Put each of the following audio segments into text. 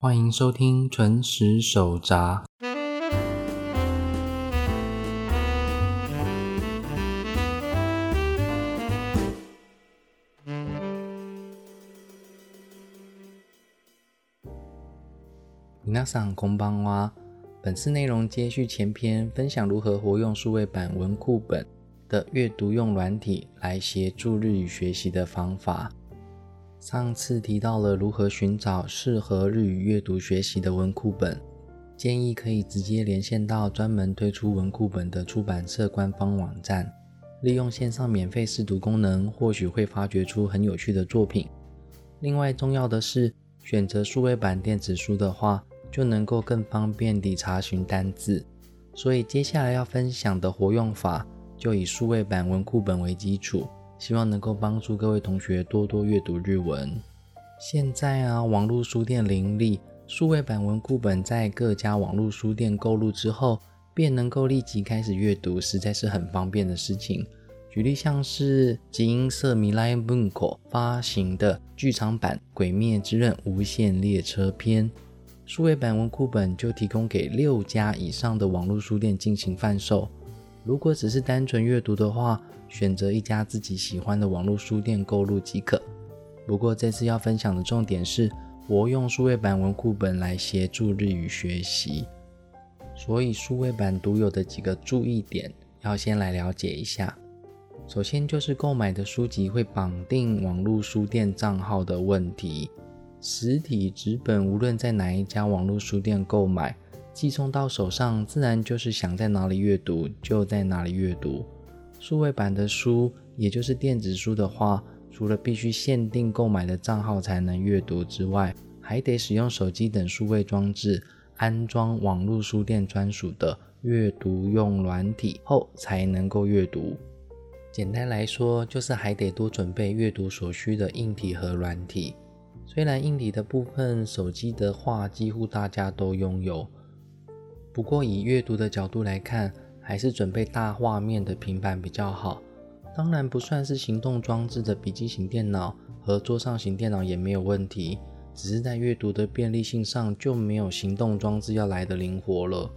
欢迎收听纯食手札。皆さんこんばんは。本次内容接续前篇，分享如何活用数位版文库本的阅读用软体来协助日语学习的方法。 上次提到了如何寻找适合日语阅读学习的文库本，建议可以直接连线到专门推出文库本的出版社官方网站，利用线上免费试读功能，或许会发掘出很有趣的作品。另外，重要的是选择数位版电子书的话，就能够更方便地查询单字。所以，接下来要分享的活用法，就以数位版文库本为基础。希望能够帮助各位同学多多阅读日文。现在啊，网络书店林立，数位版文库本在各家网络书店购入之后，便能够立即开始阅读，实在是很方便的事情。举例像是集英社米莱文库发行的剧场版《鬼灭之刃：无限列车篇》，数位版文库本就提供给六家以上的网络书店进行贩售。如果只是单纯阅读的话，选择一家自己喜欢的网络书店购入即可。不过这次要分享的重点是我用数位版文库本来协助日语学习，所以数位版独有的几个注意点要先来了解一下。首先就是购买的书籍会绑定网络书店账号的问题。实体纸本无论在哪一家网络书店购买，寄送到手上自然就是想在哪里阅读就在哪里阅读。数位版的书，也就是电子书的话，除了必须限定购买的账号才能阅读之外，还得使用手机等数位装置安装网络书店专属的阅读用软体后才能够阅读。简单来说，就是还得多准备阅读所需的硬体和软体。虽然硬体的部分，手机的话几乎大家都拥有，不过以阅读的角度来看，还是准备大画面的平板比较好，当然不算是行动装置的笔记型电脑和桌上型电脑也没有问题，只是在阅读的便利性上就没有行动装置要来的灵活了。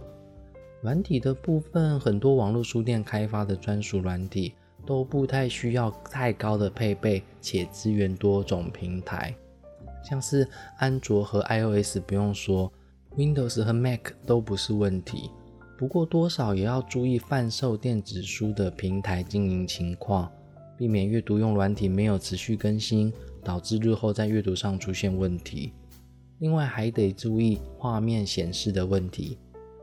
软体的部分，很多网络书店开发的专属软体都不太需要太高的配备，且支援多种平台，像是安卓和 iOS 不用说，Windows 和 Mac 都不是问题。不过多少也要注意贩售电子书的平台经营情况，避免阅读用软体没有持续更新，导致日后在阅读上出现问题。另外还得注意画面显示的问题。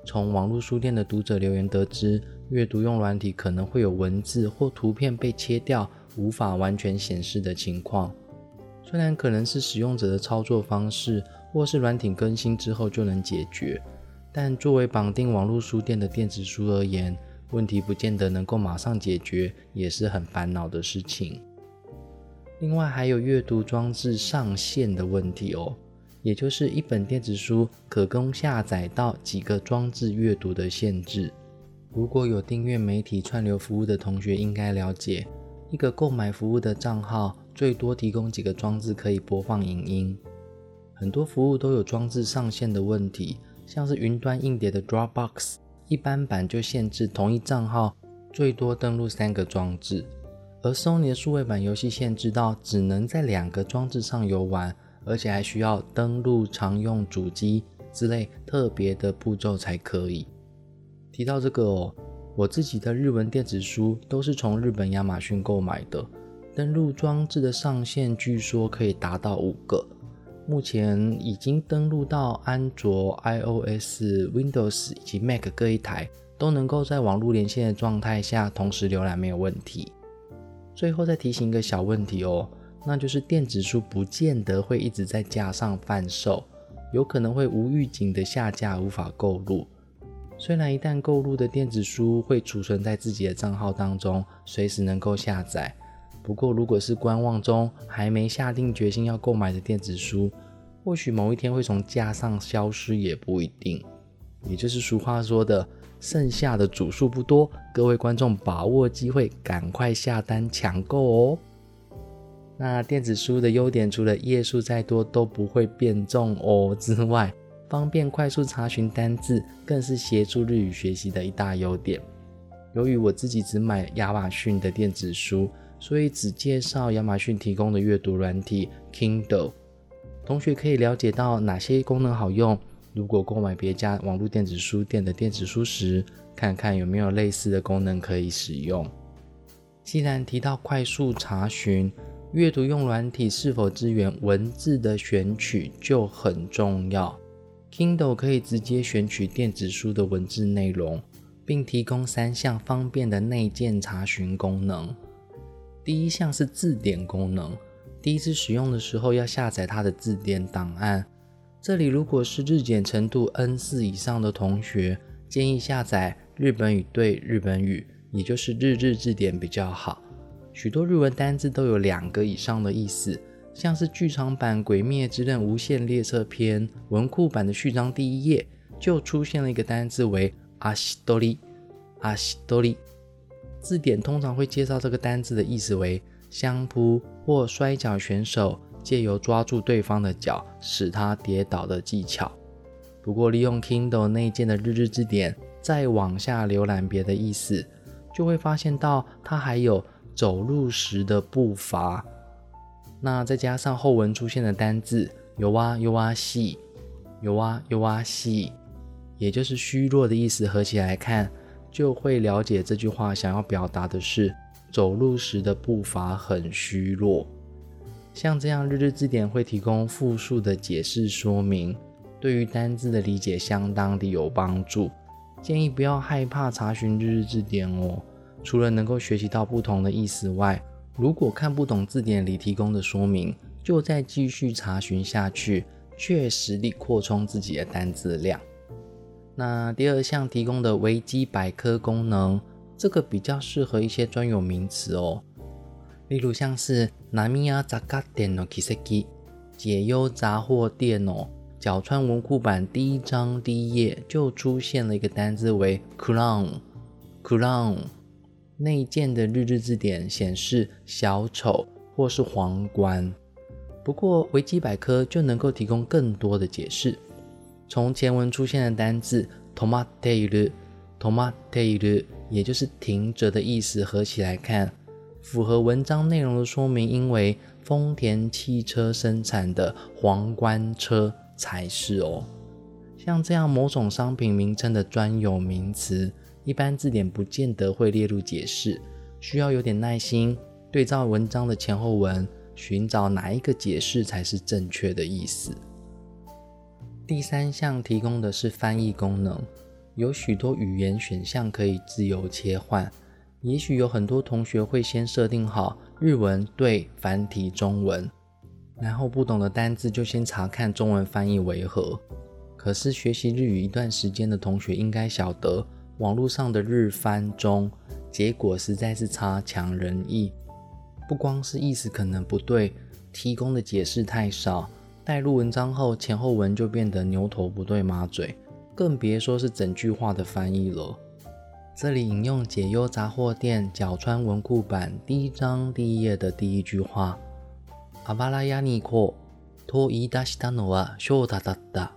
从网络书店的读者留言得知，阅读用软体可能会有文字或图片被切掉，无法完全显示的情况。虽然可能是使用者的操作方式，或是软体更新之后就能解决。但作为绑定网络书店的电子书而言，问题不见得能够马上解决，也是很烦恼的事情。另外还有阅读装置上限的问题哦，也就是一本电子书可供下载到几个装置阅读的限制。如果有订阅媒体串流服务的同学应该了解，一个购买服务的账号最多提供几个装置可以播放影音，很多服务都有装置上限的问题。像是云端硬碟的 Dropbox，一般版就限制同一账号最多登录三个装置，而 Sony 的数位版游戏限制到只能在两个装置上游玩，而且还需要登录常用主机之类特别的步骤才可以。提到这个哦，我自己的日文电子书都是从日本亚马逊购买的，登录装置的上限据说可以达到五个。目前已经登录到安卓、iOS、Windows 以及 Mac 各一台，都能够在网络连线的状态下同时浏览没有问题。最后再提醒一个小问题哦，那就是电子书不见得会一直在架上贩售，有可能会无预警的下架，无法购入。虽然一旦购入的电子书会储存在自己的账号当中，随时能够下载。不过，如果是观望中还没下定决心要购买的电子书，或许某一天会从架上消失也不一定。也就是俗话说的，剩下的组数不多，各位观众把握机会，赶快下单抢购哦。那电子书的优点，除了页数再多都不会变重哦之外，方便快速查询单字，更是协助日语学习的一大优点。由于我自己只买亚马逊的电子书，所以只介绍亚马逊提供的阅读软体 Kindle。同学可以了解到哪些功能好用。如果购买别家网络电子书店的电子书时，看看有没有类似的功能可以使用。既然提到快速查询，阅读用软体是否支援文字的选取就很重要。Kindle 可以直接选取电子书的文字内容。并提供三项方便的内建查询功能。第一项是字典功能，第一次使用的时候要下载它的字典档案。这里如果是日检程度 N 四以上的同学，建议下载日本语对日本语，也就是日日字典比较好。许多日文单字都有两个以上的意思，像是剧场版《鬼灭之刃：无限列车篇》文库版的序章第一页就出现了一个单字为。阿西多利，阿西多利，字典通常会介绍这个单字的意思为相扑或摔跤选手借由抓住对方的脚使他跌倒的技巧。不过，利用 Kindle 内建的日日字典，再往下浏览别的意思，就会发现到它还有走路时的步伐。那再加上后文出现的单字有哇有哇细，有哇有哇细。也就是虚弱的意思，合起来看，就会了解这句话想要表达的是走路时的步伐很虚弱。像这样，日日字典会提供复数的解释说明，对于单字的理解相当的有帮助。建议不要害怕查询日日字典哦，除了能够学习到不同的意思外，如果看不懂字典里提供的说明，就再继续查询下去，确实地扩充自己的单字量。那第二项提供的维基百科功能，这个比较适合一些专有名词哦，例如像是南米亚杂货店的，Kiseki 解忧杂货店哦，角川文库版第一章第一页就出现了一个单字为 crown，crown 内建的日日字典显示小丑或是皇冠，不过维基百科就能够提供更多的解释。从前文出现的单字 “tomateru”，“tomateru” 也就是停着的意思，合起来看，符合文章内容的说明，因为丰田汽车生产的皇冠车才是哦。像这样某种商品名称的专有名词，一般字典不见得会列入解释，需要有点耐心，对照文章的前后文，寻找哪一个解释才是正确的意思。第三项提供的是翻译功能，有许多语言选项可以自由切换。也许有很多同学会先设定好日文对繁体中文，然后不懂的单字就先查看中文翻译为何。可是学习日语一段时间的同学应该晓得，网络上的日翻中结果实在是差强人意，不光是意思可能不对，提供的解释太少。带入文章后，前后文就变得牛头不对马嘴，更别说是整句话的翻译了。这里引用解忧杂货店角川文库版第一章第一页的第一句话：“阿巴拉亚尼阔托伊达西达诺啊，修达达达。”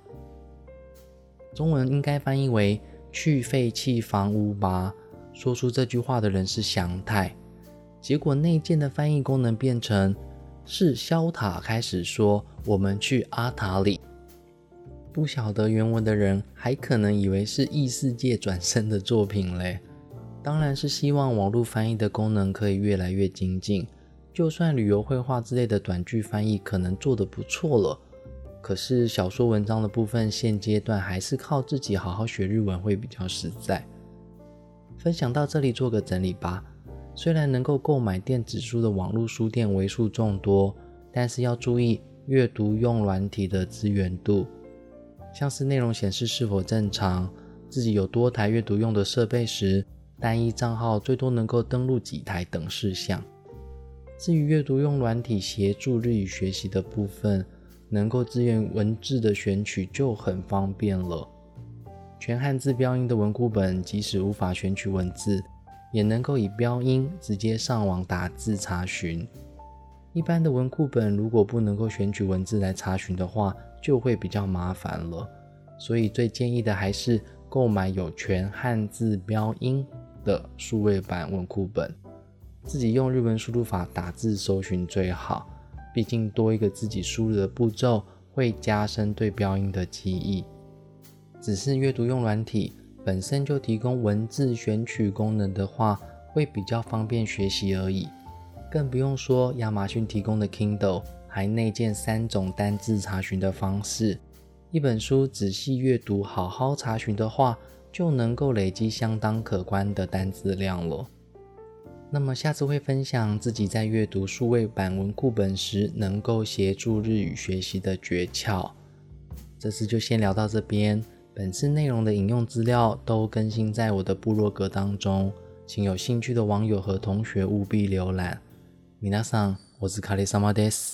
中文应该翻译为“去废弃房屋吧”。说出这句话的人是祥太，结果内建的翻译功能变成。是萧塔开始说：“我们去阿塔里。”不晓得原文的人还可能以为是异世界转生的作品嘞。当然是希望网络翻译的功能可以越来越精进。就算旅游绘画之类的短句翻译可能做得不错了，可是小说文章的部分，现阶段还是靠自己好好学日文会比较实在。分享到这里，做个整理吧。虽然能够购买电子书的网络书店为数众多，但是要注意阅读用软体的资源度，像是内容显示是否正常，自己有多台阅读用的设备时，单一账号最多能够登录几台等事项。至于阅读用软体协助日语学习的部分，能够支援文字的选取就很方便了。全汉字标音的文库本，即使无法选取文字。也能够以标音直接上网打字查询。一般的文库本如果不能够选取文字来查询的话，就会比较麻烦了。所以最建议的还是购买有全汉字标音的数位版文库本，自己用日文输入法打字搜寻最好。毕竟多一个自己输入的步骤，会加深对标音的记忆。只是阅读用软体本身就提供文字选取功能的话，会比较方便学习而已。更不用说亚马逊提供的 Kindle 还内建三种单字查询的方式。一本书仔细阅读、好好查询的话，就能够累积相当可观的单字量了。那么下次会分享自己在阅读数位版文库本时，能够协助日语学习的诀窍。这次就先聊到这边。本次内容的引用资料都更新在我的部落格当中，请有兴趣的网友和同学务必浏览。皆さん、お疲れ様です。